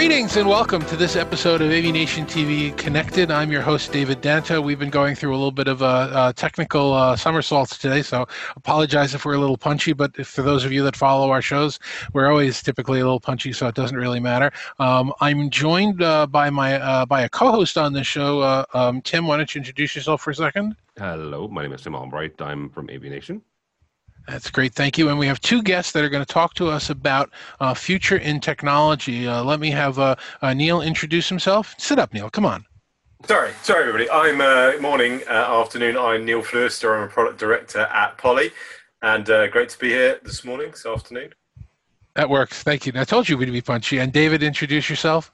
Greetings and welcome to this episode of AV Nation TV Connected. I'm your host, David Danta. We've been going through a little bit of uh, technical uh, somersaults today, so apologize if we're a little punchy, but for those of you that follow our shows, we're always typically a little punchy, so it doesn't really matter. Um, I'm joined uh, by my uh, by a co-host on this show. Uh, um, Tim, why don't you introduce yourself for a second? Hello, my name is Tim Albright. I'm from AV Nation. That's great. Thank you. And we have two guests that are going to talk to us about uh, future in technology. Uh, let me have uh, uh, Neil introduce himself. Sit up, Neil. Come on. Sorry, sorry, everybody. I'm uh, morning, uh, afternoon. I'm Neil Fluester. I'm a product director at Poly, and uh, great to be here this morning, this afternoon. That works. Thank you. I told you we'd be punchy. And David, introduce yourself.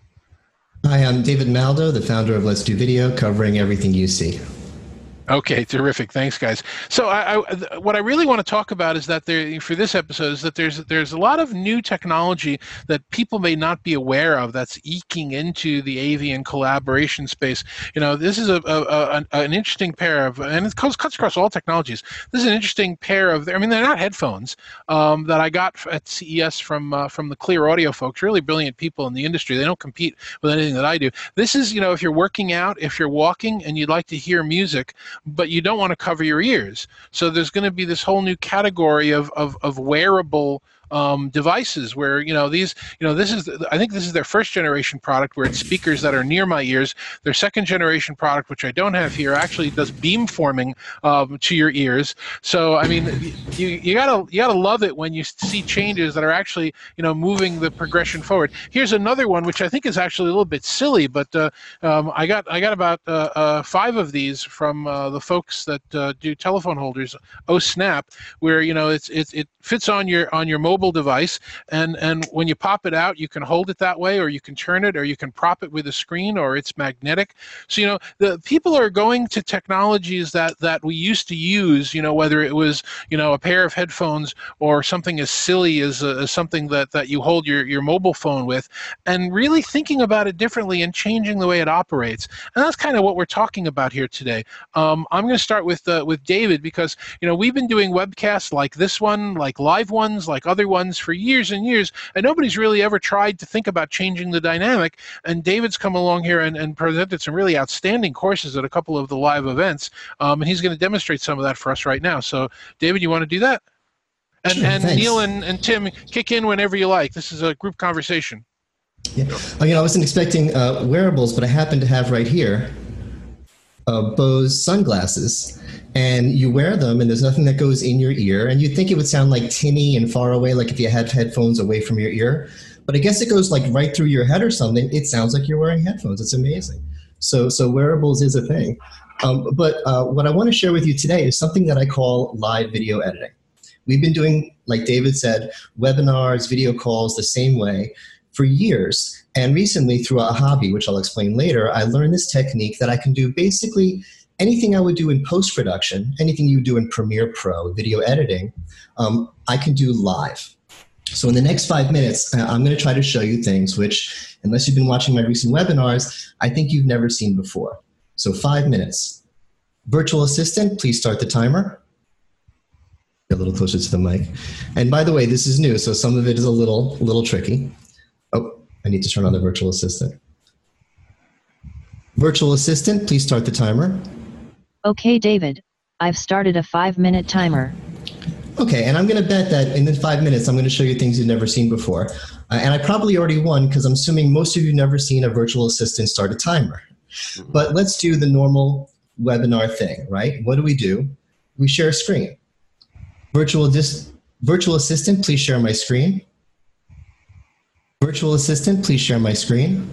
Hi, I'm David Maldo, the founder of Let's Do Video, covering everything you see. Okay, terrific. Thanks, guys. So, I, I, what I really want to talk about is that there, for this episode, is that there's there's a lot of new technology that people may not be aware of that's eking into the AV and collaboration space. You know, this is a, a, a an interesting pair of, and it cuts, cuts across all technologies. This is an interesting pair of. I mean, they're not headphones um, that I got at CES from uh, from the Clear Audio folks. Really brilliant people in the industry. They don't compete with anything that I do. This is, you know, if you're working out, if you're walking, and you'd like to hear music but you don't want to cover your ears. So there's going to be this whole new category of, of, of wearable um, devices where you know these you know this is I think this is their first generation product where it's speakers that are near my ears. Their second generation product, which I don't have here, actually does beam forming um, to your ears. So I mean, you you gotta you gotta love it when you see changes that are actually you know moving the progression forward. Here's another one which I think is actually a little bit silly, but uh, um, I got I got about uh, uh, five of these from uh, the folks that uh, do telephone holders. Oh snap! Where you know it's it, it fits on your on your mobile device and and when you pop it out you can hold it that way or you can turn it or you can prop it with a screen or it's magnetic. So you know the people are going to technologies that that we used to use you know whether it was you know a pair of headphones or something as silly as, uh, as something that that you hold your your mobile phone with and really thinking about it differently and changing the way it operates. And that's kind of what we're talking about here today. Um, i'm going to start with uh, with david because you know we've been doing webcasts like this one like live ones like other ones for years and years, and nobody's really ever tried to think about changing the dynamic. And David's come along here and, and presented some really outstanding courses at a couple of the live events, um, and he's going to demonstrate some of that for us right now. So, David, you want to do that? And, Sure, and thanks. Neil and, and Tim, kick in whenever you like. This is a group conversation. Yeah. Oh, you know, I wasn't expecting uh, wearables, but I happen to have right here uh, Bose sunglasses. And you wear them, and there's nothing that goes in your ear. And you'd think it would sound like tinny and far away, like if you had headphones away from your ear. But I guess it goes like right through your head or something. It sounds like you're wearing headphones. It's amazing. So, so wearables is a thing. Um, but uh, what I want to share with you today is something that I call live video editing. We've been doing, like David said, webinars, video calls the same way for years. And recently, through a hobby, which I'll explain later, I learned this technique that I can do basically anything I would do in post production, anything you do in Premiere Pro, video editing, um, I can do live. So, in the next five minutes, uh, I'm going to try to show you things which, unless you've been watching my recent webinars, I think you've never seen before. So, five minutes. Virtual assistant, please start the timer. Get a little closer to the mic. And by the way, this is new, so some of it is a little, little tricky. I need to turn on the virtual assistant. Virtual assistant, please start the timer. Okay, David. I've started a five minute timer. Okay, and I'm going to bet that in the five minutes, I'm going to show you things you've never seen before. Uh, and I probably already won because I'm assuming most of you never seen a virtual assistant start a timer. But let's do the normal webinar thing, right? What do we do? We share a screen. Virtual, dis- virtual assistant, please share my screen. Virtual assistant, please share my screen.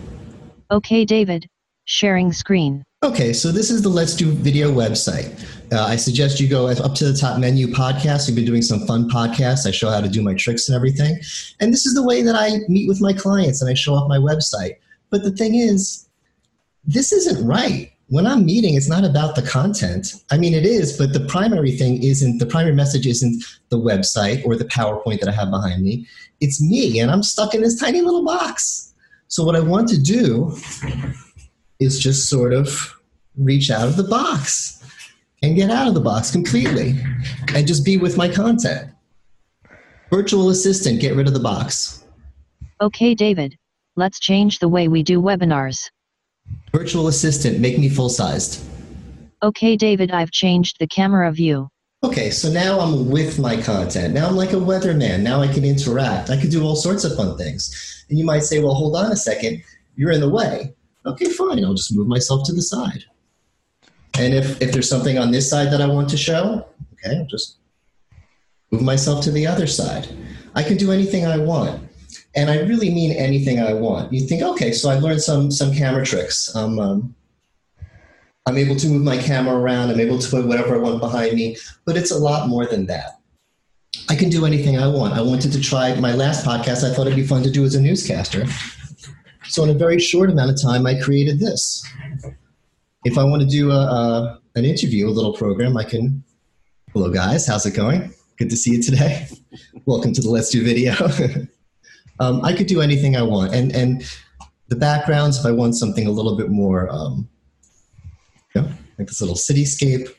Okay, David. Sharing screen. Okay, so this is the Let's Do Video website. Uh, I suggest you go up to the top menu podcast. We've been doing some fun podcasts. I show how to do my tricks and everything. And this is the way that I meet with my clients and I show off my website. But the thing is, this isn't right. when I'm meeting, it's not about the content. I mean, it is, but the primary thing isn't the primary message isn't the website or the PowerPoint that I have behind me. It's me, and I'm stuck in this tiny little box. So, what I want to do is just sort of reach out of the box and get out of the box completely and just be with my content. Virtual assistant, get rid of the box. Okay, David. Let's change the way we do webinars. Virtual assistant, make me full sized. Okay, David, I've changed the camera view. Okay, so now I'm with my content. Now I'm like a weatherman. Now I can interact. I can do all sorts of fun things. And you might say, well, hold on a second. You're in the way. Okay, fine. I'll just move myself to the side. And if, if there's something on this side that I want to show, okay, I'll just move myself to the other side. I can do anything I want. And I really mean anything I want. You think, okay, so I learned some, some camera tricks. Um, um, I'm able to move my camera around. I'm able to put whatever I want behind me. But it's a lot more than that. I can do anything I want. I wanted to try my last podcast. I thought it'd be fun to do as a newscaster. So in a very short amount of time, I created this. If I want to do a, a an interview, a little program, I can. Hello, guys. How's it going? Good to see you today. Welcome to the Let's Do video. um, I could do anything I want, and and the backgrounds. If I want something a little bit more, um, know, like this little cityscape.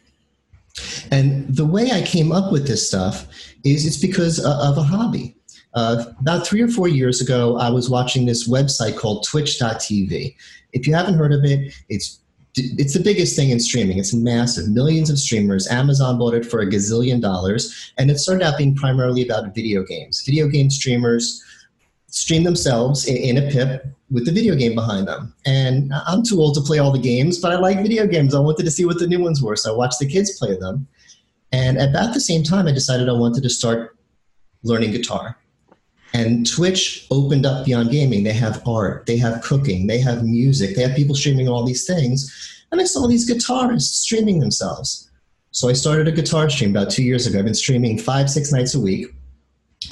And the way I came up with this stuff is it's because uh, of a hobby. Uh, about three or four years ago, I was watching this website called Twitch.tv. If you haven't heard of it, it's it's the biggest thing in streaming. It's massive, millions of streamers. Amazon bought it for a gazillion dollars, and it started out being primarily about video games. Video game streamers stream themselves in, a pip with the video game behind them. And I'm too old to play all the games, but I like video games. I wanted to see what the new ones were, so I watched the kids play them. And about the same time, I decided I wanted to start learning guitar. And Twitch opened up beyond gaming. They have art, they have cooking, they have music, they have people streaming all these things. And I saw these guitarists streaming themselves. So I started a guitar stream about two years ago. I've been streaming five, six nights a week.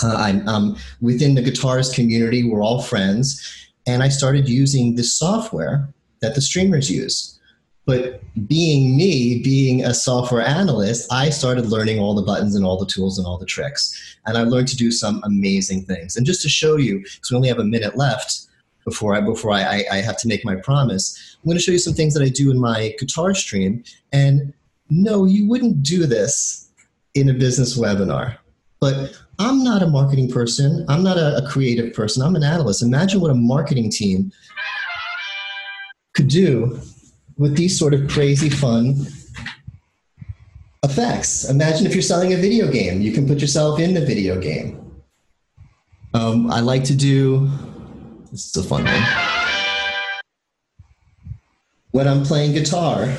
Uh, I'm um, within the guitarist community. We're all friends. And I started using the software that the streamers use. But being me, being a software analyst, I started learning all the buttons and all the tools and all the tricks. And I learned to do some amazing things. And just to show you, because we only have a minute left before I before I, I, I have to make my promise, I'm going to show you some things that I do in my guitar stream. And no, you wouldn't do this in a business webinar. But I'm not a marketing person. I'm not a, a creative person. I'm an analyst. Imagine what a marketing team could do with these sort of crazy fun effects. Imagine if you're selling a video game, you can put yourself in the video game. Um, I like to do, this is a fun one. When I'm playing guitar,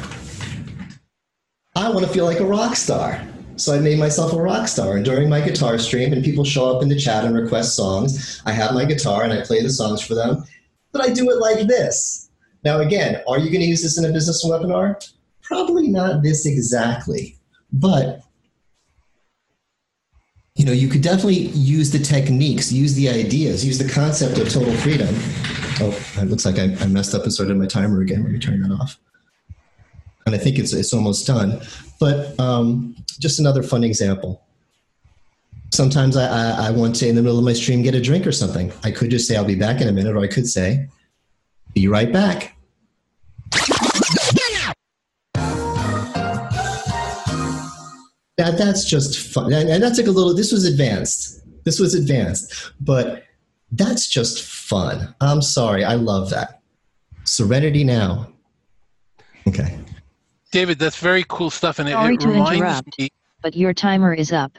I want to feel like a rock star. So I made myself a rock star. And during my guitar stream, and people show up in the chat and request songs, I have my guitar and I play the songs for them. But I do it like this. Now, again, are you going to use this in a business webinar? Probably not this exactly, but you know, you could definitely use the techniques, use the ideas, use the concept of total freedom. Oh, it looks like I, I messed up and started my timer again. Let me turn that off. And I think it's it's almost done. But um, just another fun example. Sometimes I, I, I want to, in the middle of my stream, get a drink or something. I could just say, I'll be back in a minute, or I could say, be right back. That that's just fun, and, and that's like a little. This was advanced. This was advanced, but that's just fun. I'm sorry, I love that. Serenity now. Okay. David, that's very cool stuff, and Sorry it, it to reminds interrupt, me. but your timer is up.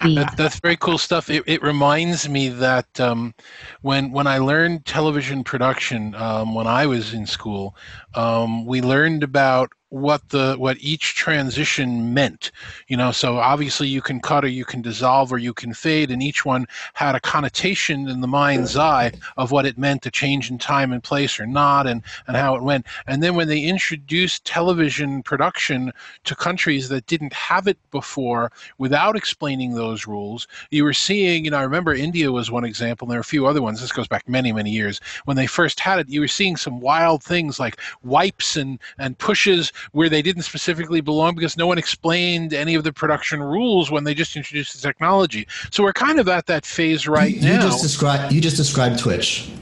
That, that's very cool stuff. It, it reminds me that um, when when I learned television production um, when I was in school, um, we learned about what the what each transition meant you know? So obviously you can cut or you can dissolve or you can fade and each one had a connotation in the mind's eye of what it meant to change in time and place or not and and how it went. And then when they introduced television production to countries that didn't have it before without explaining those rules you were seeing you know i remember india was one example and there are a few other ones this goes back many many years. When they first had it you were seeing some wild things like wipes and and pushes where they didn't specifically belong because no one explained any of the production rules when they just introduced the technology. So we're kind of at that phase right you, now. You just described you just described Twitch.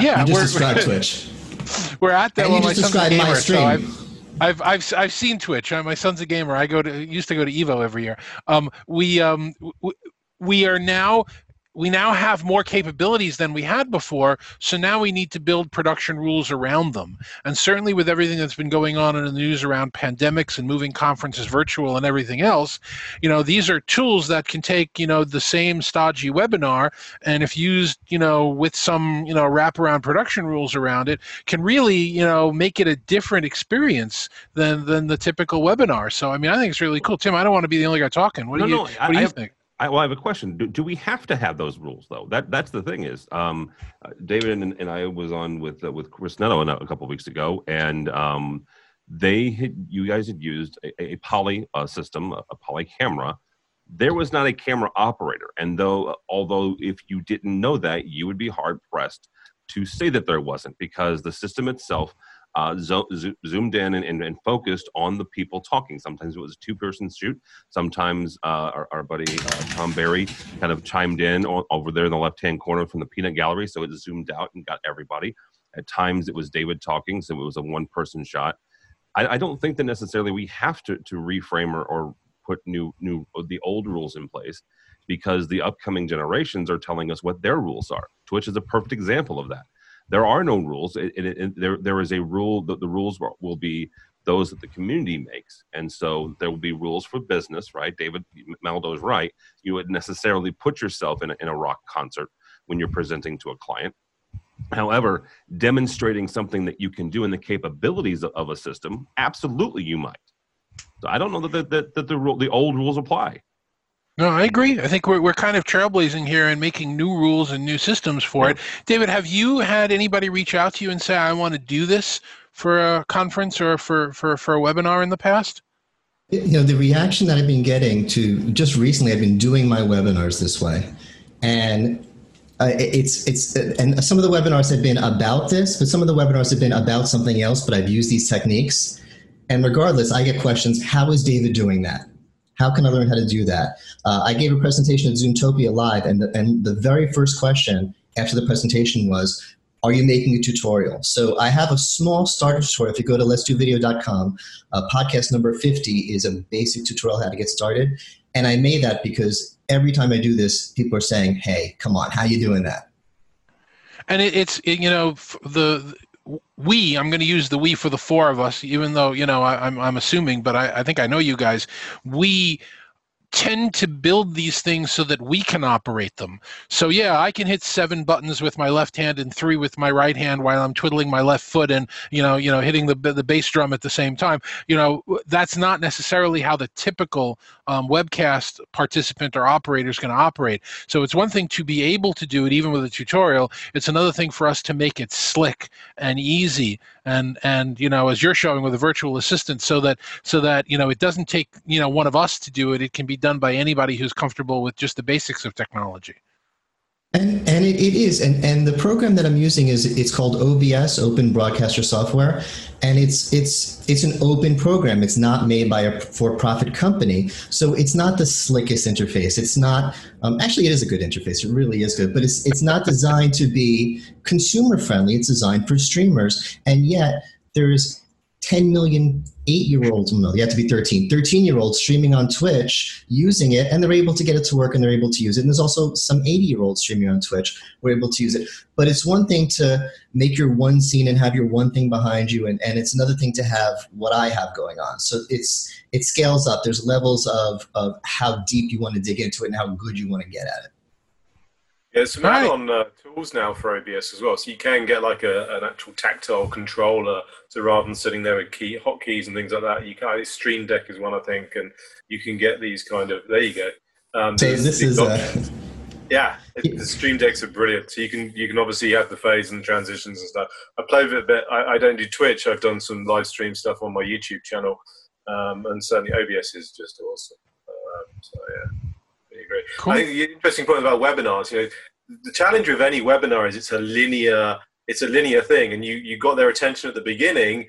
Yeah, you just described Twitch. We're at that. And well, you just described my stream. so I've, I've I've I've seen Twitch. Uh, My son's a gamer. I go to used to go to Evo every year. Um, we um w- we are now we now have more capabilities than we had before so now we need to build production rules around them. And certainly with everything that's been going on in the news around pandemics and moving conferences virtual and everything else you know these are tools that can take you know the same stodgy webinar and if used you know with some you know wraparound production rules around it can really you know make it a different experience than than the typical webinar. So i mean i think it's really cool. Tim i don't want to be the only guy talking. What No, do you no, what I- do you I- think I, well, I have a question. Do, do we have to have those rules though? That that's the thing is, um, uh, David and, and I was on with uh, with Chris Netto a, couple weeks ago, and um, they had you guys had used a, a poly uh, system, a, a poly camera. There was not a camera operator, and though although if you didn't know that, you would be hard pressed to say that there wasn't because the system itself uh, zo- zo- zoomed in and, and, and focused on the people talking. Sometimes it was a two-person shoot. Sometimes uh, our, our buddy uh, Tom Barry kind of chimed in over there in the left-hand corner from the peanut gallery, so it zoomed out and got everybody. At times it was David talking, so it was a one-person shot. I, I don't think that necessarily we have to, to reframe or, or put new new the old rules in place because the upcoming generations are telling us what their rules are. Twitch is a perfect example of that there are no rules. It, it, it- there, there is a rule that the rules will- be those that the community makes, and so there will be rules for business. Right, David Maldo's right. You would necessarily put yourself in a, in a rock concert when you're presenting to a client. However, demonstrating something that you can do and the capabilities of, of a system, absolutely you might. So I don't know that the, that, that the rule, the old rules apply. No, I agree. I think we're, we're kind of trailblazing here and making new rules and new systems for it. David, have you had anybody reach out to you and say, I want to do this for a conference or for, for, for a webinar in the past? You know, the reaction that I've been getting to just recently, I've been doing my webinars this way, and uh, it's it's and some of the webinars have been about this, but some of the webinars have been about something else. But I've used these techniques, and regardless, I get questions. How is David doing that? How can I learn how to do that? Uh, I gave a presentation at Zoomtopia Live, and the, and the very first question after the presentation was, are you making a tutorial? So I have a small starter tutorial. If you go to let's do video.com, uh, podcast number 50 is a basic tutorial how to get started. And I made that because every time I do this, people are saying, hey, come on, how are you doing that? And it, it's, it, you know, the, we, I'm going to use the we for the four of us, even though, you know, I, I'm, I'm assuming, but I, I think I know you guys. We tend to build these things so that we can operate them. So yeah, I can hit seven buttons with my left hand and three with my right hand while I'm twiddling my left foot and you know, you know, hitting the the bass drum at the same time. You know, that's not necessarily how the typical um, webcast participant or operator is going to operate. So it's one thing to be able to do it even with a tutorial. It's another thing for us to make it slick and easy and and you know as you're showing with a virtual assistant so that so that you know it doesn't take you know one of us to do it. It can be done by anybody who's comfortable with just the basics of technology And, and it, it is. And, and the program that I'm using is it's called OBS, Open Broadcaster Software. And it's, it's, it's an open program. It's not made by a for-profit company. So it's not the slickest interface. It's not, um, actually it is a good interface. It really is good, but it's, it's not designed to be consumer friendly. It's designed for streamers. And yet there's 10 million eight year olds, no, you have to be 13, 13 year olds streaming on Twitch using it, and they're able to get it to work and they're able to use it. And there's also some 80 year olds streaming on Twitch who are able to use it. But it's one thing to make your one scene and have your one thing behind you, and, and it's another thing to have what I have going on. So it's it scales up. There's levels of, of how deep you want to dig into it and how good you want to get at it. Yeah, there's some Right. add-on uh, tools now for OBS as well, so you can get like a, an actual tactile controller. So rather than sitting there with key hotkeys and things like that, you can. Stream Deck is one, I think, and you can get these kind of. There you go. Um, So this is uh, yeah, it, the Stream Decks are brilliant. So you can you can obviously have the phase and transitions and stuff. I play with it a bit. I, I don't do Twitch. I've done some live stream stuff on my YouTube channel, um, and certainly OBS is just awesome. Um, so yeah, I agree. Cool. I think the interesting point about webinars, you know, the challenge with any webinar is it's a linear, it's a linear thing, and you you got their attention at the beginning,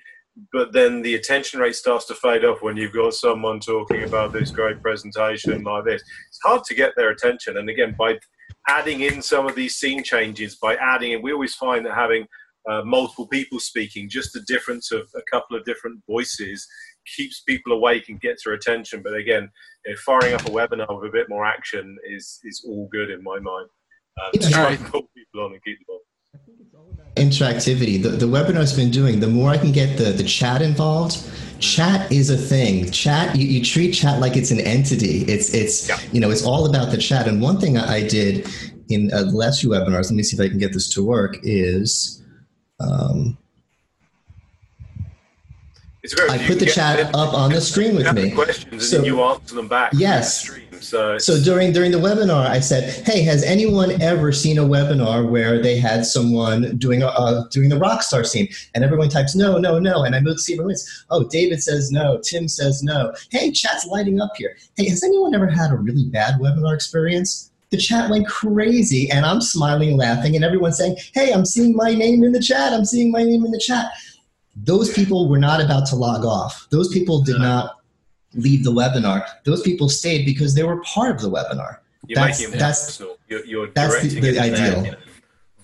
but then the attention rate starts to fade off when you've got someone talking about this great presentation like this. It's hard to get their attention, and again by adding in some of these scene changes, by adding in, we always find that having uh, multiple people speaking, just the difference of a couple of different voices keeps people awake and gets their attention. But again, you know, firing up a webinar with a bit more action is is all good in my mind. Um, It's try to pull people on and keep them on. interactivity. The, the webinar's been doing, the more I can get the, the chat involved, chat is a thing. Chat, you, you treat chat like it's an entity. It's, it's Yeah. you know, it's all about the chat. And one thing I I did in uh, the last few webinars, let me see if I can get this to work, is um, Great. I put the chat them- up on the screen with me. questions So- and you answer them back. Yes. the stream. So, So during during the webinar, I said, "Hey, has anyone ever seen a webinar where they had someone doing a uh, doing the rock star scene?" And everyone types no, no, no, and I move to see everyone's. Oh, David says no. Tim says no. Hey, chat's lighting up here. Hey, has anyone ever had a really bad webinar experience? The chat went crazy, and I'm smiling, laughing, and everyone's saying, "Hey, I'm seeing my name in the chat. I'm seeing my name in the chat." Those people were not about to log off. Those people did not leave the webinar. Those people stayed because they were part of the webinar. You're That's- making that's- personal. You're, you're that's the- the it to them, ideal. you know.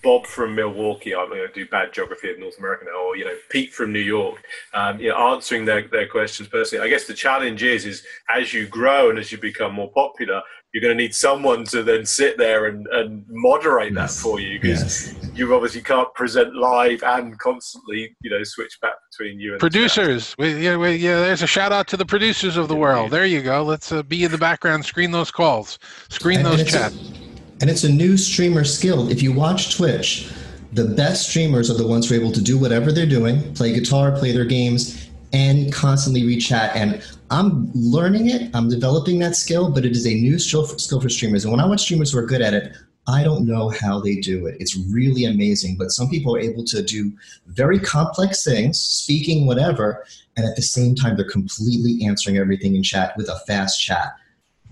Bob from Milwaukee, I'm going to do bad geography of North America now, or you know, Pete from New York, um, you know, answering their, their questions personally. I guess the challenge is, is as you grow and as you become more popular, you're going to need someone to then sit there and, and moderate that for you because Yes. you obviously can't present live and constantly, you know, switch back between you and the. Producers, we, yeah, we, yeah. There's a shout out to the producers of the world. There you go. Let's uh, be in the background, screen those calls, screen And- those and it's a- and it's a new streamer skill. If you watch Twitch, the best streamers are the ones who are able to do whatever they're doing, play guitar, play their games, and constantly read chat. And I'm learning it. I'm developing that skill, but it is a new skill for, skill for streamers. And when I watch streamers who are good at it, I don't know how they do it. It's really amazing. But some people are able to do very complex things, speaking, whatever, and at the same time, they're completely answering everything in chat with a fast chat.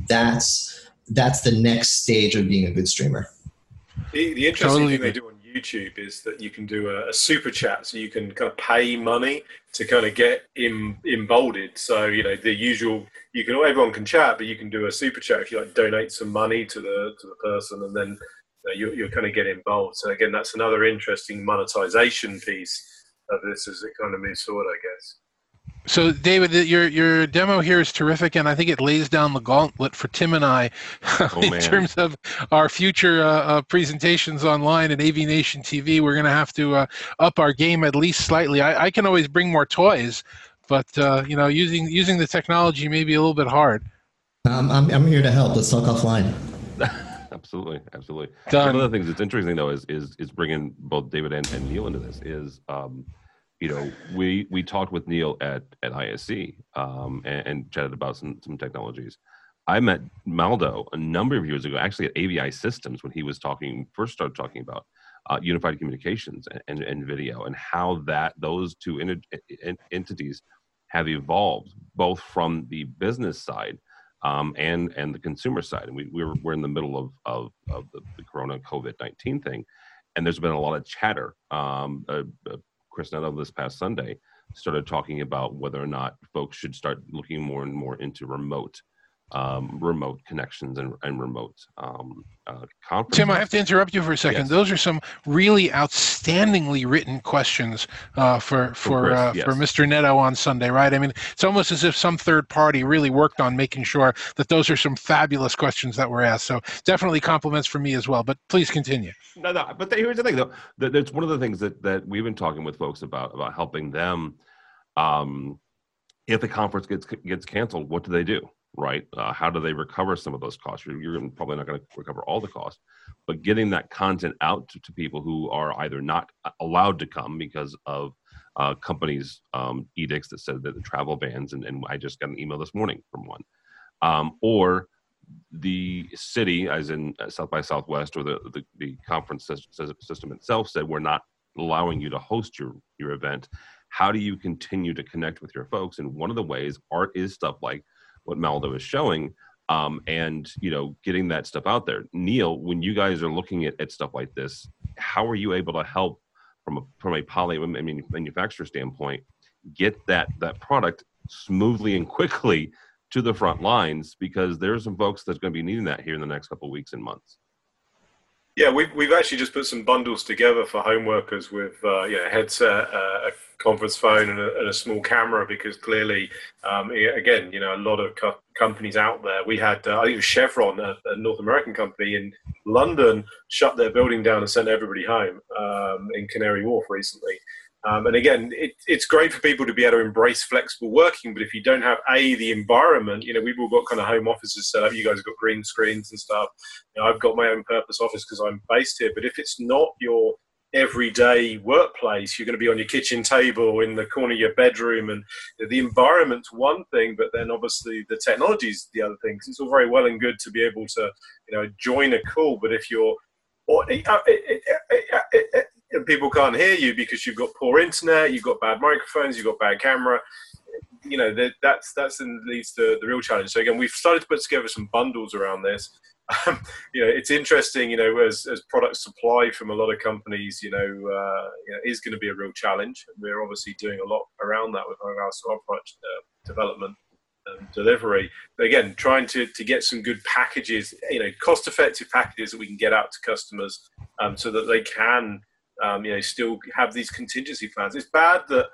That's that's the next stage of being a good streamer. The, the interesting Totally thing they do on YouTube is that you can do a, a super chat, so you can kind of pay money to kind of get in emboldened. So you know the usual, you can everyone can chat, but you can do a super chat if you like donate some money to the to the person, and then you know, you're, you're kind of getting involved. So again, that's another interesting monetization piece of this as it kind of moves forward, I guess. So, David, your your demo here is terrific, and I think it lays down the gauntlet for Tim and I in man. terms of our future uh, uh, presentations online at AV Nation TV. We're going to have to uh, up our game at least slightly. I, I can always bring more toys, but uh, you know, using using the technology may be a little bit hard. Um, I'm, I'm here to help. Let's talk offline. absolutely, absolutely. Done. One of the things that's interesting though is is is bringing both David and, and Neil into this is um, you know we we talked with Neil at at ISE um, and, and chatted about some some technologies. I met Maldo a number of years ago, actually at AVI Systems when he was talking first started talking about uh, unified communications and, and, and video and how that those two enti- en- entities have evolved both from the business side um, and and the consumer side. And we we're we're in the middle of of, of the, the Corona COVID nineteen thing, and there's been a lot of chatter. Um, uh, uh, Chris Netto this past Sunday started talking about whether or not folks should start looking more and more into remote um, remote connections and, and remote um, uh, conferences. Tim, I have to interrupt you for a second. Yes. Those are some really outstandingly written questions uh, for for Chris, uh, yes. for Mr. Netto on Sunday, right? I mean, it's almost as if some third party really worked on making sure that those are some fabulous questions that were asked. So definitely compliments for me as well. But please continue. No, no. But here's the thing, though. That's one of the things that that we've been talking with folks about about helping them. Um, if the conference gets gets canceled, what do they do? Right? Uh, how do they recover some of those costs? You're, you're probably not going to recover all the costs, but getting that content out to, to, people who are either not allowed to come because of uh, companies' um, edicts that said that the travel bans, and, and, I just got an email this morning from one, um, or the city, as in uh, South by Southwest, or the, the, the conference system itself said, we're not allowing you to host your, your event. How do you continue to connect with your folks? And one of the ways art is stuff like what Maldo is showing, um, and you know, getting that stuff out there. Neil, when you guys are looking at, at stuff like this, how are you able to help from a from a poly I mean, manufacturer standpoint get that that product smoothly and quickly to the front lines because there's some folks that's going to be needing that here in the next couple weeks and months. Yeah, we've, we've actually just put some bundles together for home workers with uh, you a headset, uh, a conference phone, and a, and a, small camera because clearly, um, again, you know, a lot of co- companies out there. We had, uh, I think it was Chevron, a, a, North American company in London, shut their building down and sent everybody home um, in Canary Wharf recently. Um, and again, it, it's great for people to be able to embrace flexible working, but if you don't have a the environment, you know, we've all got kind of home offices set up. You guys have got green screens and stuff. You know, I've got my own purpose office because I'm based here. But if it's not your everyday workplace, you're going to be on your kitchen table in the corner of your bedroom, and the environment's one thing, but then obviously the technology's the other thing. Because it's all very well and good to be able to, you know, join a call, but if you're or, eh, eh, eh, and people can't hear you because you've got poor internet, you've got bad microphones, you've got bad camera. You know that, that's that's leads to the real challenge. So again, we've started to put together some bundles around this. Um, you know, it's interesting. You know, as as product supply from a lot of companies, you know, uh, you know is going to be a real challenge. We're obviously doing a lot around that with our product uh, development and delivery. But again, trying to, to get some good packages, you know, cost effective packages that we can get out to customers um, so that they can um, you know, still have these contingency plans. It's bad that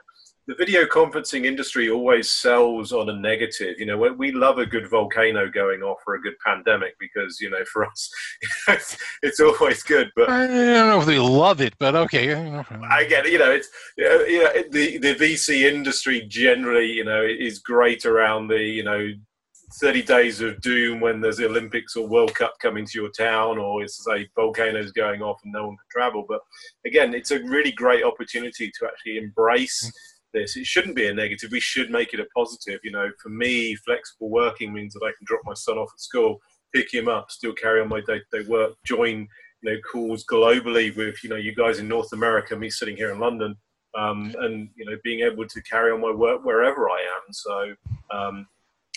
the video conferencing industry always sells on a negative. You know, we love a good volcano going off or a good pandemic because you know, for us, it's, it's always good. But I don't know if they love it, but okay. I get it. You know, it's you know, the the VC industry generally, you know, is great around the you know 30 days of doom when there's the Olympics or World Cup coming to your town, or it's say volcanoes going off and no one can travel. But again, it's a really great opportunity to actually embrace this. It shouldn't be a negative. We should make it a positive. You know, for me, flexible working means that I can drop my son off at school, pick him up, still carry on my day-to-day work, join you know calls globally with you know you guys in North America, me sitting here in London. Um, and you know being able to carry on my work wherever I am. So um,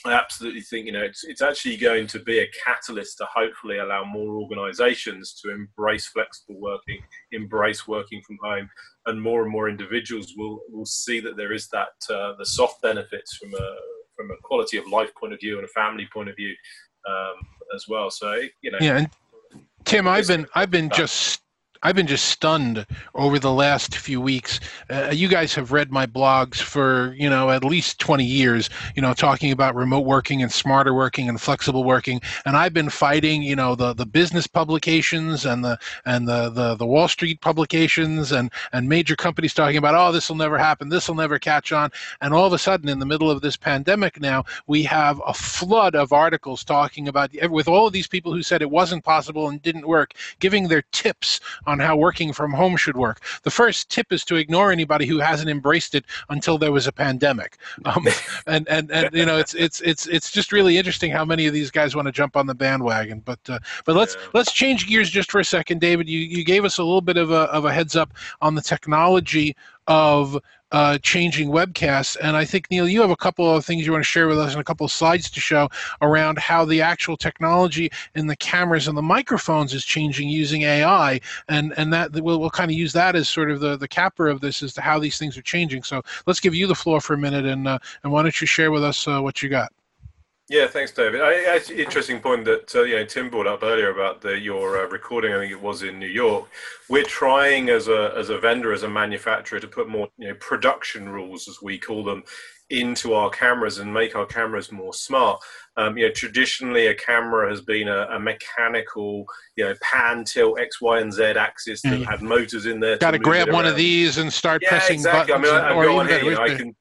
I absolutely think you know it's it's actually going to be a catalyst to hopefully allow more organisations to embrace flexible working, embrace working from home, and more and more individuals will will see that there is that uh, the soft benefits from a from a quality of life point of view and a family point of view um, as well. So you know, yeah. And Tim, I've been I've been just I've been just stunned over the last few weeks. Uh, you guys have read my blogs for you know at least 20 years. You know, talking about remote working and smarter working and flexible working, and I've been fighting you know the the business publications and the and the the, the Wall Street publications and and major companies talking about oh this will never happen, this will never catch on, and all of a sudden in the middle of this pandemic now we have a flood of articles talking about with all of these people who said it wasn't possible and didn't work, giving their tips on how working from home should work. The first tip is to ignore anybody who hasn't embraced it until there was a pandemic. Um, and, and, and you know it's it's it's it's just really interesting how many of these guys want to jump on the bandwagon. But uh, but let's yeah. let's change gears just for a second, David. You you gave us a little bit of a of a heads up on the technology of uh, changing webcasts. And I think, Neil, you have a couple of things you want to share with us and a couple of slides to show around how the actual technology in the cameras and the microphones is changing using AI. And, and that we'll, we'll kind of use that as sort of the, the capper of this as to how these things are changing. So let's give you the floor for a minute and, uh, and why don't you share with us uh, what you got? Yeah, thanks, David. I, interesting point that uh, you know Tim brought up earlier about the, your uh, recording. I think it was in New York. We're trying as a as a vendor, as a manufacturer, to put more you know production rules, as we call them, into our cameras and make our cameras more smart. Um, you know, traditionally a camera has been a, a, mechanical, you know, pan, tilt, X, Y, and Z axis that had motors in there. Got to grab one of these and start yeah, pressing exactly. buttons. I mean, I, or even here, you know, I can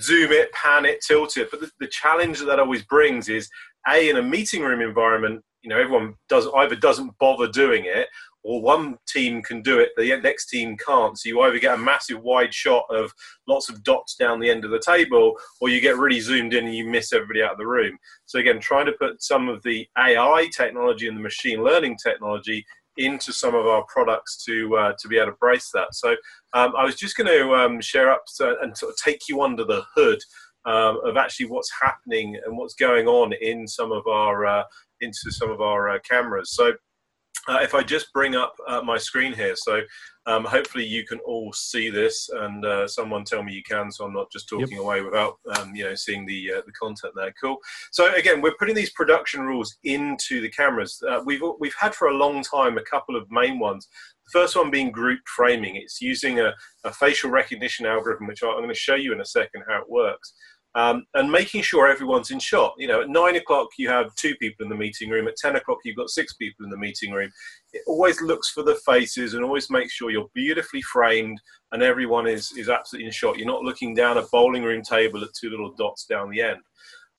zoom it, pan it, tilt it. But the, the challenge that that always brings is a in a meeting room environment. You know, everyone does either doesn't bother doing it, or one team can do it, the next team can't. So you either get a massive wide shot of lots of dots down the end of the table, or you get really zoomed in and you miss everybody out of the room. So again, trying to put some of the AI technology and the machine learning technology into some of our products to uh, to be able to brace that. So um, I was just going to um, share up so, and sort of take you under the hood um, of actually what's happening and what's going on in some of our uh, into some of our uh, cameras. So uh, if I just bring up uh, my screen here, so um, hopefully you can all see this, and uh, someone tell me you can, so I'm not just talking yep. away without um, you know seeing the uh, the content there. Cool. So again, we're putting these production rules into the cameras. Uh, we've we've had for a long time a couple of main ones. The first one being group framing. It's using a, a facial recognition algorithm, which I'm going to show you in a second how it works um, and making sure everyone's in shot. You know, at nine o'clock you have two people in the meeting room. At ten o'clock you've got six people in the meeting room. It always looks for the faces and always makes sure you're beautifully framed and everyone is is absolutely in shot. You're not looking down a bowling room table at two little dots down the end.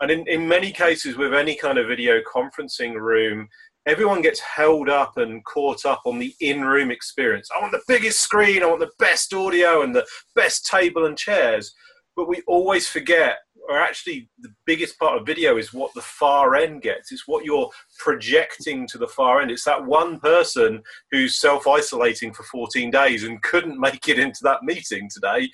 And in, in many cases, with any kind of video conferencing room, everyone gets held up and caught up on the in-room experience. I want the biggest screen, I want the best audio and the best table and chairs but we always forget or actually the biggest part of video is what the far end gets. It's what you're projecting to the far end. It's that one person who's self-isolating for 14 days and couldn't make it into that meeting today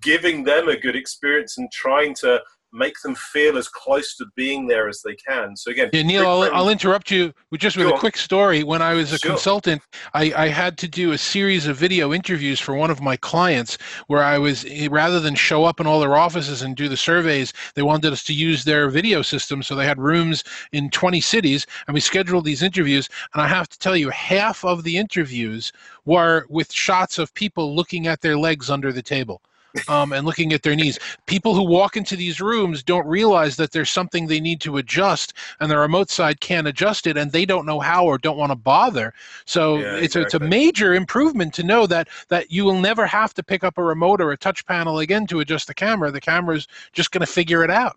giving them a good experience and trying to make them feel as close to being there as they can. So again, yeah, Neil, I'll, I'll, interrupt you with just with Go a quick story. When I was a sure. consultant, I, I had to do a series of video interviews for one of my clients, where I was eh, rather than show up in all their offices and do the surveys, they wanted us to use their video system. So they had rooms in 20 cities, and we scheduled these interviews. And I have to tell you, half of the interviews were with shots of people looking at their legs under the table um, and looking at their knees. People who walk into these rooms don't realize that there's something they need to adjust, and the remote side can't adjust it, and they don't know how or don't want to bother. So yeah, it's exactly. a, it's a major improvement to know that that you will never have to pick up a remote or a touch panel again to adjust the camera. The camera's just going to figure it out.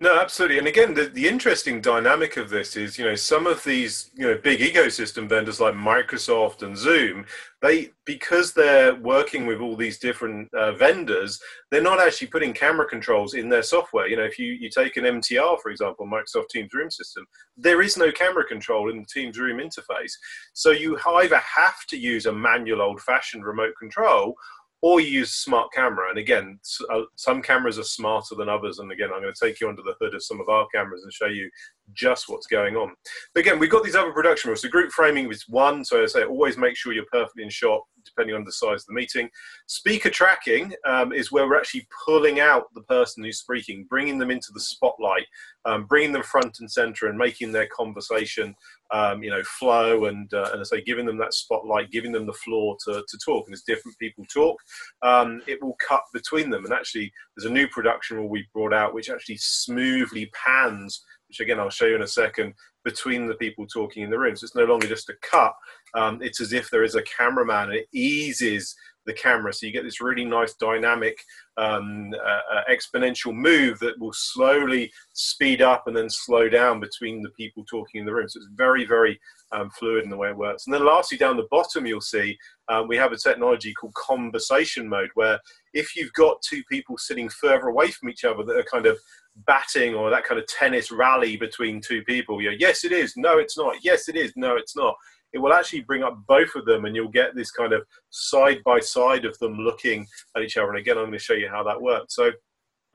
No, absolutely. And again, the, the interesting dynamic of this is, you know, some of these, you know, big ecosystem vendors like Microsoft and Zoom, they, because they're working with all these different uh, vendors, they're not actually putting camera controls in their software. You know, if you, you take an MTR, for example, Microsoft Teams Room system, there is no camera control in the Teams Room interface. So you either have to use a manual old fashioned remote control or you use smart camera. And again, uh, some cameras are smarter than others. And again, I'm going to take you under the hood of some of our cameras and show you just what's going on. But again, we've got these other production rules. So group framing is one. So I say always make sure you're perfectly in shot depending on the size of the meeting. Speaker tracking um, is where we're actually pulling out the person who's speaking, bringing them into the spotlight, um, bringing them front and center, and making their conversation, um, you know, flow and uh, and I say giving them that spotlight, giving them the floor to, to talk. And as different people talk, um, it will cut between them. And actually, there's a new production rule we brought out which actually smoothly pans which again I'll show you in a second, between the people talking in the room. So it's no longer just a cut. Um, it's as if there is a cameraman. And it eases the camera, so you get this really nice dynamic um, uh, uh, exponential move that will slowly speed up and then slow down between the people talking in the room. So it's very, very um, fluid in the way it works. And then lastly, down the bottom, you'll see um, we have a technology called conversation mode, where if you've got two people sitting further away from each other that are kind of batting or that kind of tennis rally between two people. You know, yes, it is. No, it's not. Yes, it is. No, it's not. It will actually bring up both of them, and you'll get this kind of side by side of them looking at each other. And again, I'm going to show you how that works. So,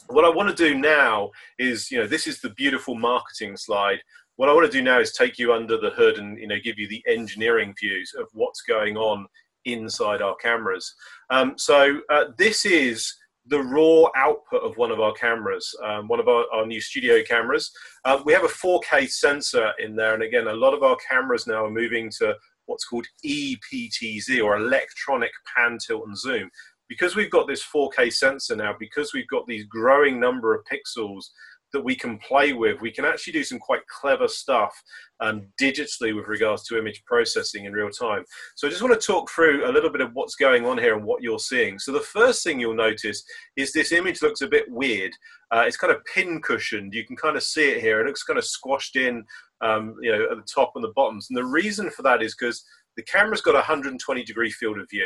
what I want to do now is, you know, this is the beautiful marketing slide. What I want to do now is take you under the hood and, you know, give you the engineering views of what's going on inside our cameras. Um, so, uh, this is the raw output of one of our cameras, um, one of our, our, new studio cameras. Uh, we have a 4K sensor in there, and again, a lot of our cameras now are moving to what's called EPTZ or electronic pan, tilt, and zoom. Because we've got this 4K sensor now, because we've got these growing number of pixels that we can play with. We can actually do some quite clever stuff um, digitally with regards to image processing in real time. So I just want to talk through a little bit of what's going on here and what you're seeing. So the first thing you'll notice is this image looks a bit weird. Uh, it's kind of pin cushioned. You can kind of see it here. It looks kind of squashed in, um, you know, at the top and the bottoms. And the reason for that is because the camera's got a 120 degree field of view.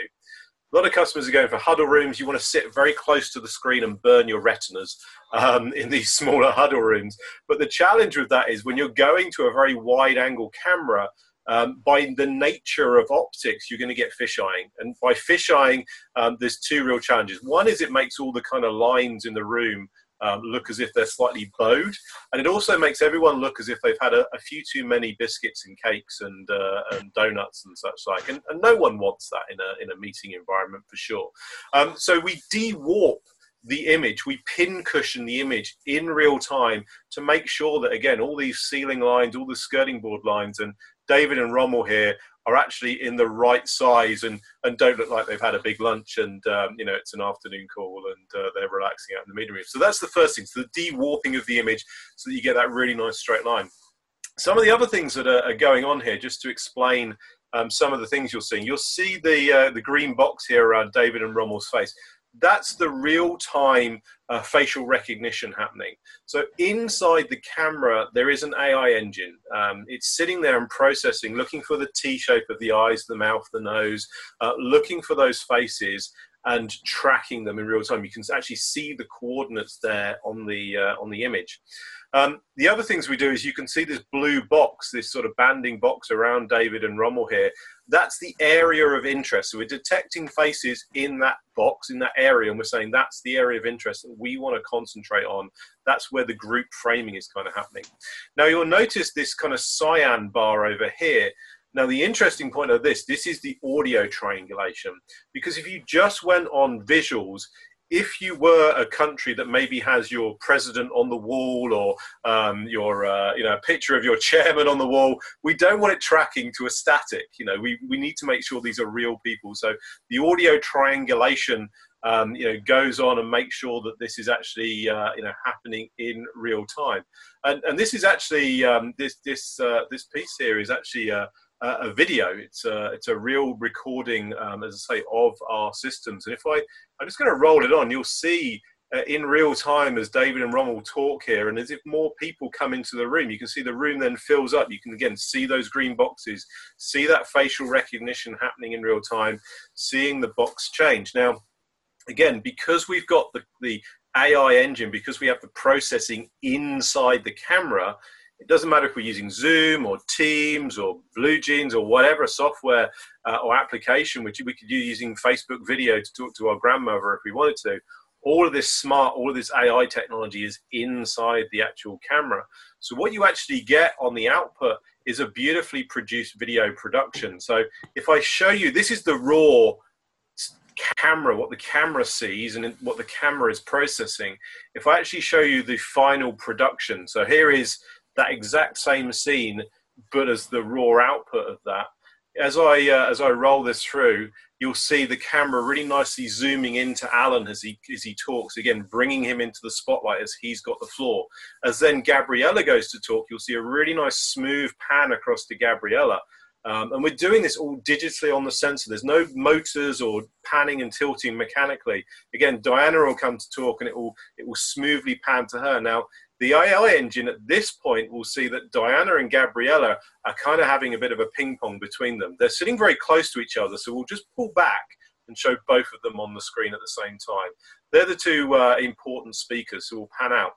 A lot of customers are going for huddle rooms. You want to sit very close to the screen and burn your retinas um, in these smaller huddle rooms. But the challenge with that is when you're going to a very wide angle camera, um, by the nature of optics, you're going to get fisheyeing. And by fisheyeing, um, there's two real challenges. One is it makes all the kind of lines in the room um, look as if they're slightly bowed. And it also makes everyone look as if they've had a, a few too many biscuits and cakes and, uh, and donuts and such like. And, and, no one wants that in a, in a meeting environment for sure. Um, so we de-warp the image, we pin cushion the image in real time to make sure that, again, all these ceiling lines, all the skirting board lines, and David and Rommel here are actually in the right size and, and don't look like they've had a big lunch and um, you know it's an afternoon call and uh, they're relaxing out in the meeting room. So that's the first thing. So the de-warping of the image so that you get that really nice straight line. Some of the other things that are, are going on here, just to explain um, some of the things you're seeing. You'll see the uh, the green box here around David and Rommel's face that's the real time uh, facial recognition happening. So inside the camera, there is an AI engine. Um, it's sitting there and processing, looking for the T shape of the eyes, the mouth, the nose, uh, looking for those faces and tracking them in real time. You can actually see the coordinates there on the uh, on the image. Um, the other things we do is you can see this blue box, this sort of banding box around David and Rommel here. That's the area of interest. So we're detecting faces in that box, in that area, and we're saying that's the area of interest that we want to concentrate on. That's where the group framing is kind of happening. Now you'll notice this kind of cyan bar over here. Now, the interesting point of this, this is the audio triangulation. Because if you just went on visuals, if you were a country that maybe has your president on the wall or um, your uh, you know a picture of your chairman on the wall, we don't want it tracking to a static. You know, we, we need to make sure these are real people. So the audio triangulation um, you know goes on and makes sure that this is actually uh, you know happening in real time. And and this is actually um, this this uh, this piece here is actually uh, a video. It's a, it's a real recording, um, as I say, of our systems. And if I, I'm just going to roll it on, you'll see uh, in real time as David and Rommel talk here, and as if more people come into the room, you can see the room then fills up. You can again see those green boxes, see that facial recognition happening in real time, seeing the box change. Now, again, because we've got the, the AI engine, because we have the processing inside the camera, it doesn't matter if we're using Zoom or Teams or BlueJeans or whatever software uh, or application which we could use using Facebook video to talk to our grandmother if we wanted to. All of this smart, all of this AI technology is inside the actual camera. So what you actually get on the output is a beautifully produced video production. So if I show you, this is the raw camera, what the camera sees and what the camera is processing. If I actually show you the final production, so here is that exact same scene, but as the raw output of that. As I uh, as I roll this through, you'll see the camera really nicely zooming into Alan as he as he talks again, bringing him into the spotlight as he's got the floor. As then Gabriella goes to talk, you'll see a really nice smooth pan across to Gabriella. Um, and we're doing this all digitally on the sensor. There's no motors or panning and tilting mechanically. Again, Diana will come to talk and it will it will smoothly pan to her. Now, the AI engine at this point will see that Diana and Gabriella are kind of having a bit of a ping pong between them. They're sitting very close to each other, so we'll just pull back and show both of them on the screen at the same time. They're the two uh, important speakers who will pan out.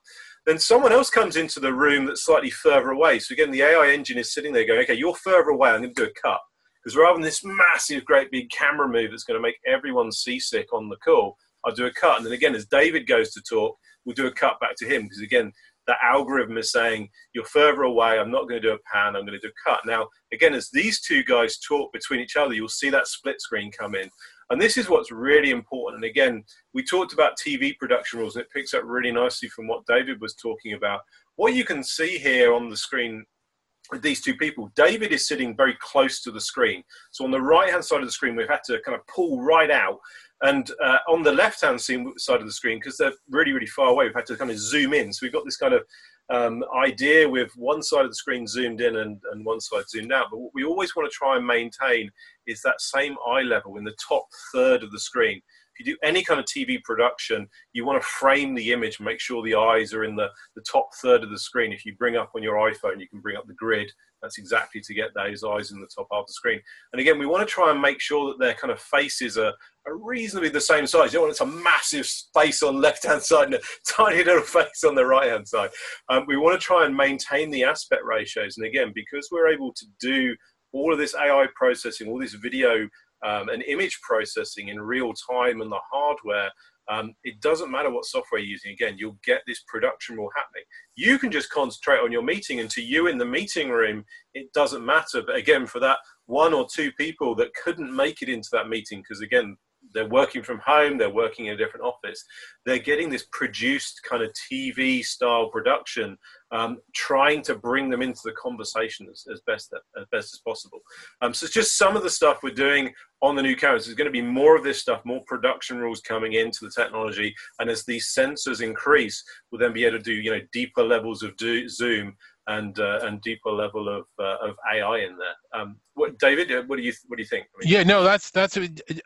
Then someone else comes into the room that's slightly further away. So again, the AI engine is sitting there going, okay, you're further away, I'm going to do a cut. Because rather than this massive, great big camera move that's going to make everyone seasick on the call, I'll do a cut. And then again, as David goes to talk, we'll do a cut back to him because again, that algorithm is saying you're further away. I'm not going to do a pan. I'm going to do a cut. Now, again, as these two guys talk between each other, you'll see that split screen come in. And this is what's really important. And again, we talked about TV production rules, and it picks up really nicely from what David was talking about. What you can see here on the screen with these two people. David is sitting very close to the screen. So on the right hand side of the screen, we've had to kind of pull right out. And uh, on the left hand side of the screen, because they're really, really far away, we've had to kind of zoom in. So we've got this kind of um, idea with one side of the screen zoomed in and, and one side zoomed out. But what we always want to try and maintain is that same eye level in the top third of the screen you do any kind of TV production, you want to frame the image, make sure the eyes are in the, the top third of the screen. If you bring up on your iPhone, you can bring up the grid. That's exactly to get those eyes in the top half of the screen. And again, we want to try and make sure that their kind of faces are, are reasonably the same size. You don't want it's a massive face on left hand side and a tiny little face on the right hand side. Um, we want to try and maintain the aspect ratios. And again, because we're able to do all of this AI processing, all this video um, and image processing in real time and the hardware, um, it doesn't matter what software you're using. Again, you'll get this production rule happening. You can just concentrate on your meeting, and to you in the meeting room, it doesn't matter. But again, for that one or two people that couldn't make it into that meeting, because again, they're working from home, they're working in a different office, they're getting this produced kind of TV style production, um, trying to bring them into the conversation as, as best as best as possible. Um, so it's just some of the stuff we're doing on the new cameras. There's going to be more of this stuff, more production rules coming into the technology, and as these sensors increase, we'll then be able to do you know deeper levels of do, zoom and uh, and deeper level of uh, of AI in there. Um, what, David, uh, what do you what do you think? I mean, yeah, no, that's that's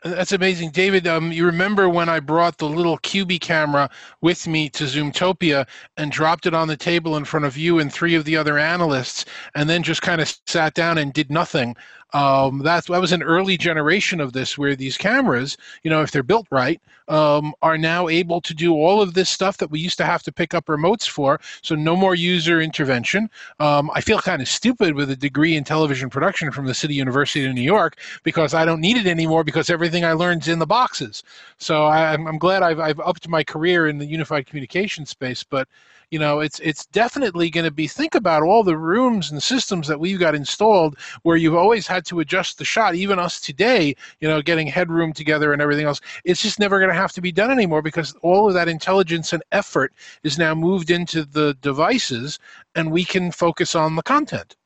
that's amazing, David. Um, you remember when I brought the little QB camera with me to Zoomtopia and dropped it on the table in front of you and three of the other analysts, and then just kind of sat down and did nothing. Um, that's that was an early generation of this where these cameras, you know, if they're built right, um, are now able to do all of this stuff that we used to have to pick up remotes for. So no more user intervention. Um, I feel kind of stupid with a degree in television production from the City University of New York because I don't need it anymore because everything I learned is in the boxes. So I, I'm glad I've, I've upped my career in the unified communication space, but you know it's it's definitely going to be think about all the rooms and systems that we've got installed where you've always had to adjust the shot even us today you know getting headroom together and everything else it's just never going to have to be done anymore because all of that intelligence and effort is now moved into the devices and we can focus on the content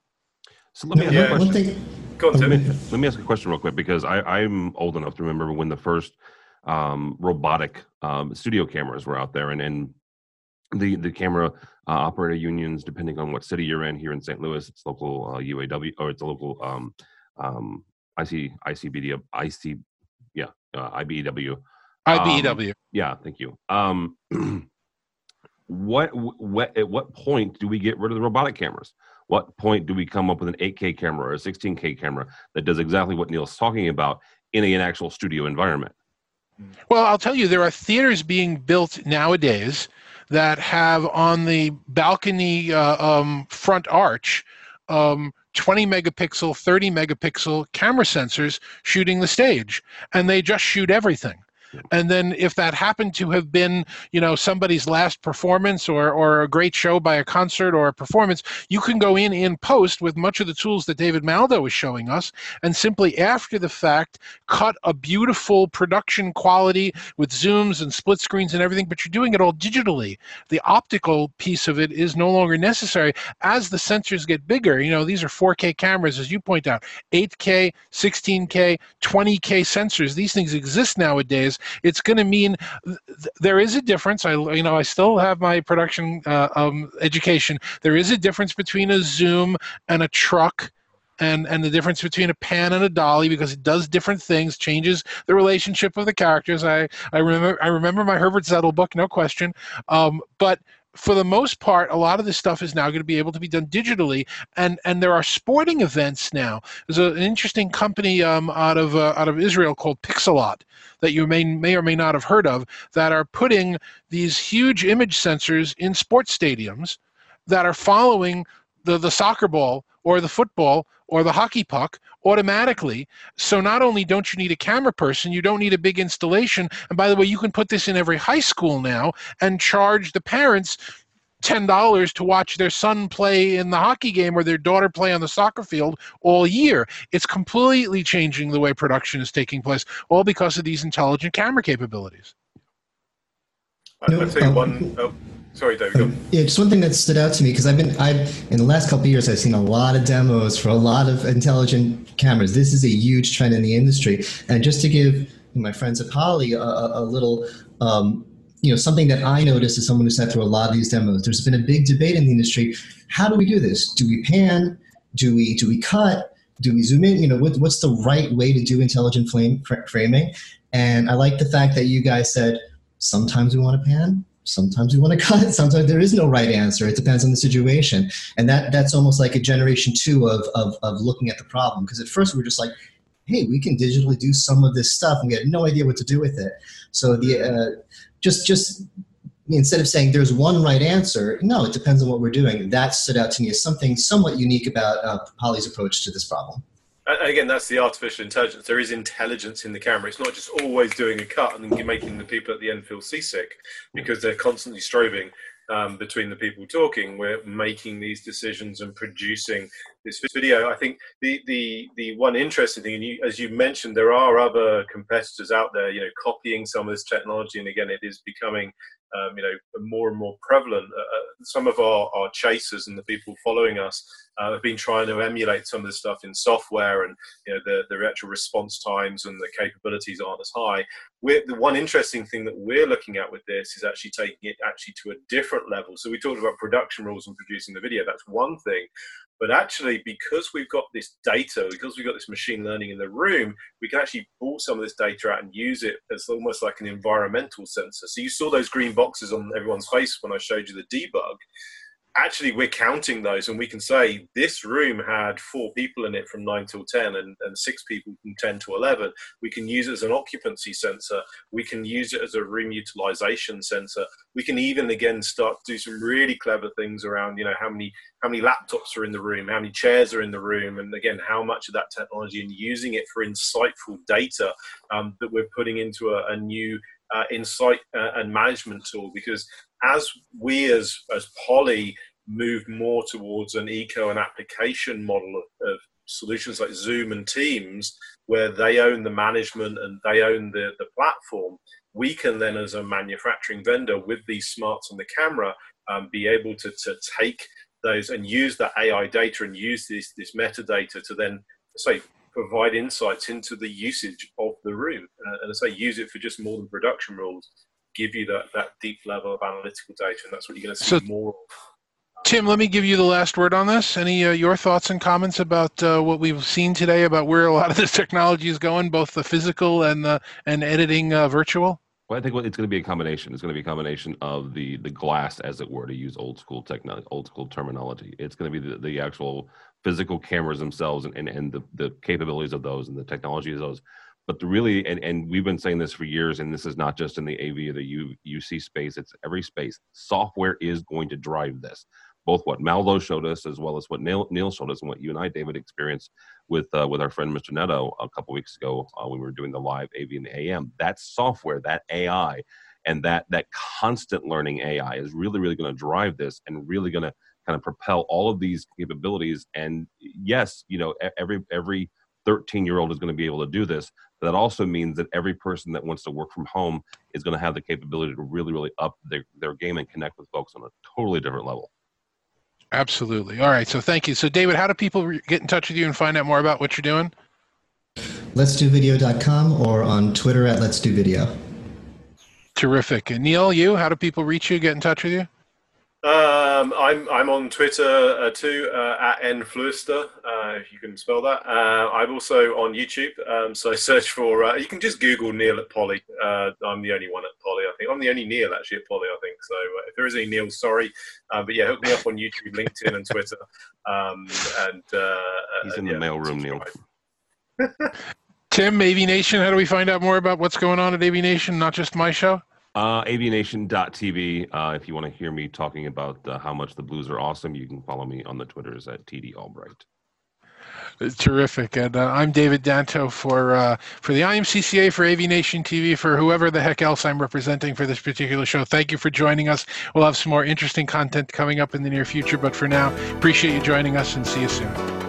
so let me No, ask a one thing. Go on, Let me, let me ask a question real quick because I, I'm old enough to remember when the first um, robotic um, studio cameras were out there, and, and the the camera uh, operator unions, depending on what city you're in, here in St. Louis, it's local uh, UAW or it's a local um, um, IC ICBD IC yeah uh, IBEW. IBEW. Yeah, thank you. Um, what what at what point do we get rid of the robotic cameras? What point do we come up with an 8K camera or a 16K camera that does exactly what Neil's talking about in a, an actual studio environment? Well, I'll tell you, there are theaters being built nowadays that have on the balcony uh, um, front arch um, 20 megapixel, 30 megapixel camera sensors shooting the stage, and they just shoot everything. And then if that happened to have been, you know, somebody's last performance or, or a great show by a concert or a performance, you can go in in post with much of the tools that David Maldow is showing us and simply after the fact cut a beautiful production quality with zooms and split screens and everything, but you're doing it all digitally. The optical piece of it is no longer necessary as the sensors get bigger. You know, these are 4K cameras, as you point out, 8K, 16K, 20K sensors. These things exist nowadays it's going to mean th- there is a difference. I, you know, I still have my production uh, um, education. There is a difference between a zoom and a truck. And, and the difference between a pan and a dolly because it does different things, changes the relationship of the characters. I, I remember I remember my Herbert Zettl book, no question. Um, but for the most part, a lot of this stuff is now going to be able to be done digitally, and and there are sporting events now. There's a, an interesting company um, out of uh, out of Israel called Pixellot that you may may or may not have heard of that are putting these huge image sensors in sports stadiums that are following the the soccer ball or the football or the hockey puck automatically. So not only don't you need a camera person, you don't need a big installation. And by the way, you can put this in every high school now and charge the parents $10 to watch their son play in the hockey game or their daughter play on the soccer field all year. It's completely changing the way production is taking place, all because of these intelligent camera capabilities. I- I'll tell you um, one. Oh, Sorry, David. Um, yeah, just one thing that stood out to me because I've been, I've in the last couple of years, I've seen a lot of demos for a lot of intelligent cameras. This is a huge trend in the industry, and just to give my friends at Poly a, a little, um, you know, something that I noticed as someone who sat through a lot of these demos. There's been a big debate in the industry. How do we do this? Do we pan? Do we do we cut? Do we zoom in? You know, what, what's the right way to do intelligent flame, framing? And I like the fact that you guys said sometimes we want to pan, sometimes we want to cut sometimes there is no right answer it depends on the situation. And that that's almost like a generation two of of, of looking at the problem because at first we are just like hey we can digitally do some of this stuff and we had no idea what to do with it. So the uh, just just instead of saying there's one right answer no it depends on what we're doing. That stood out to me as something somewhat unique about uh, poly's approach to this problem and again, that's the artificial intelligence. There is intelligence in the camera. It's not just always doing a cut and making the people at the end feel seasick because they're constantly strobing um, between the people talking. We're making these decisions and producing this video. I think the the the one interesting thing, and you, as you mentioned, there are other competitors out there, you know, copying some of this technology. And again, it is becoming um, you know, more and more prevalent. Uh, uh, some of our, our chasers and the people following us uh, have been trying to emulate some of this stuff in software, and you know, the, the actual response times and the capabilities aren't as high. We're, the one interesting thing that we're looking at with this is actually taking it actually to a different level. So we talked about production rules and producing the video. That's one thing. But actually, because we've got this data, because we've got this machine learning in the room, we can actually pull some of this data out and use it as almost like an environmental sensor. So you saw those green boxes on everyone's face when I showed you the debug actually we're counting those and we can say this room had four people in it from 9 till 10 and, and six people from 10 to 11 we can use it as an occupancy sensor. We can use it as a room utilization sensor. We can even again start to do some really clever things around you know how many how many laptops are in the room how many chairs are in the room and again how much of that technology and using it for insightful data um, that we're putting into a, a new uh, insight uh, and management tool. Because as we as as Poly move more towards an eco and application model of, of, solutions like Zoom and Teams, where they own the management and they own the, the platform, we can then, as a manufacturing vendor with these smarts on the camera, um, be able to, to take those and use that AI data and use this, this metadata to then say provide insights into the usage of the room. Uh, and say use it for just more than production rules give you that, that deep level of analytical data, and that's what you're going to see so, more of. Tim, let me give you the last word on this. Any uh, your thoughts and comments about uh, what we've seen today about where a lot of this technology is going, both the physical and the and editing uh, virtual? Well, I think it's going to be a combination. It's going to be a combination of the the glass, as it were, to use old school technology, old school terminology. It's going to be the, the actual physical cameras themselves and, and, and the, the capabilities of those and the technology of those but the really and, and we've been saying this for years and this is not just in the av or the U, uc space it's every space. Software is going to drive this both what maldow showed us as well as what neil, neil showed us and what you and i david experienced with uh, with our friend mr neto a couple weeks ago uh, when we were doing the live av and the am that software that ai and that that constant learning ai is really really going to drive this and really going to kind of propel all of these capabilities. And yes you know every every 13 year old is going to be able to do this. That also means that every person that wants to work from home is going to have the capability to really, really up their, their game and connect with folks on a totally different level. Absolutely. All right. So thank you. So, David, how do people get in touch with you and find out more about what you're doing? Let's do video.com or on Twitter at Let's Do Video. Terrific. And Neil, you, how do people reach you, get in touch with you? Um, I'm I'm on Twitter uh, too uh, at nfluester, uh, if you can spell that. Uh, I'm also on YouTube, um, so search for. Uh, you can just Google Neil at Poly. Uh, I'm the only one at Poly, I think. I'm the only Neil actually at Poly, I think. So if there is any Neil, sorry, but yeah, hook me up on YouTube, LinkedIn, and Twitter. Um, and he's in the mailroom, Neil. Tim, AV Nation. How do we find out more about what's going on at AV Nation? Not just my show. Uh, avnation.tv. Uh, if you want to hear me talking about uh, how much the Blues are awesome, you can follow me on the Twitters at TD Albright. Terrific, and uh, I'm David Danto for uh, for the IMCCA for AV Nation TV for whoever the heck else I'm representing for this particular show. Thank you for joining us. We'll have some more interesting content coming up in the near future, but for now, appreciate you joining us and see you soon.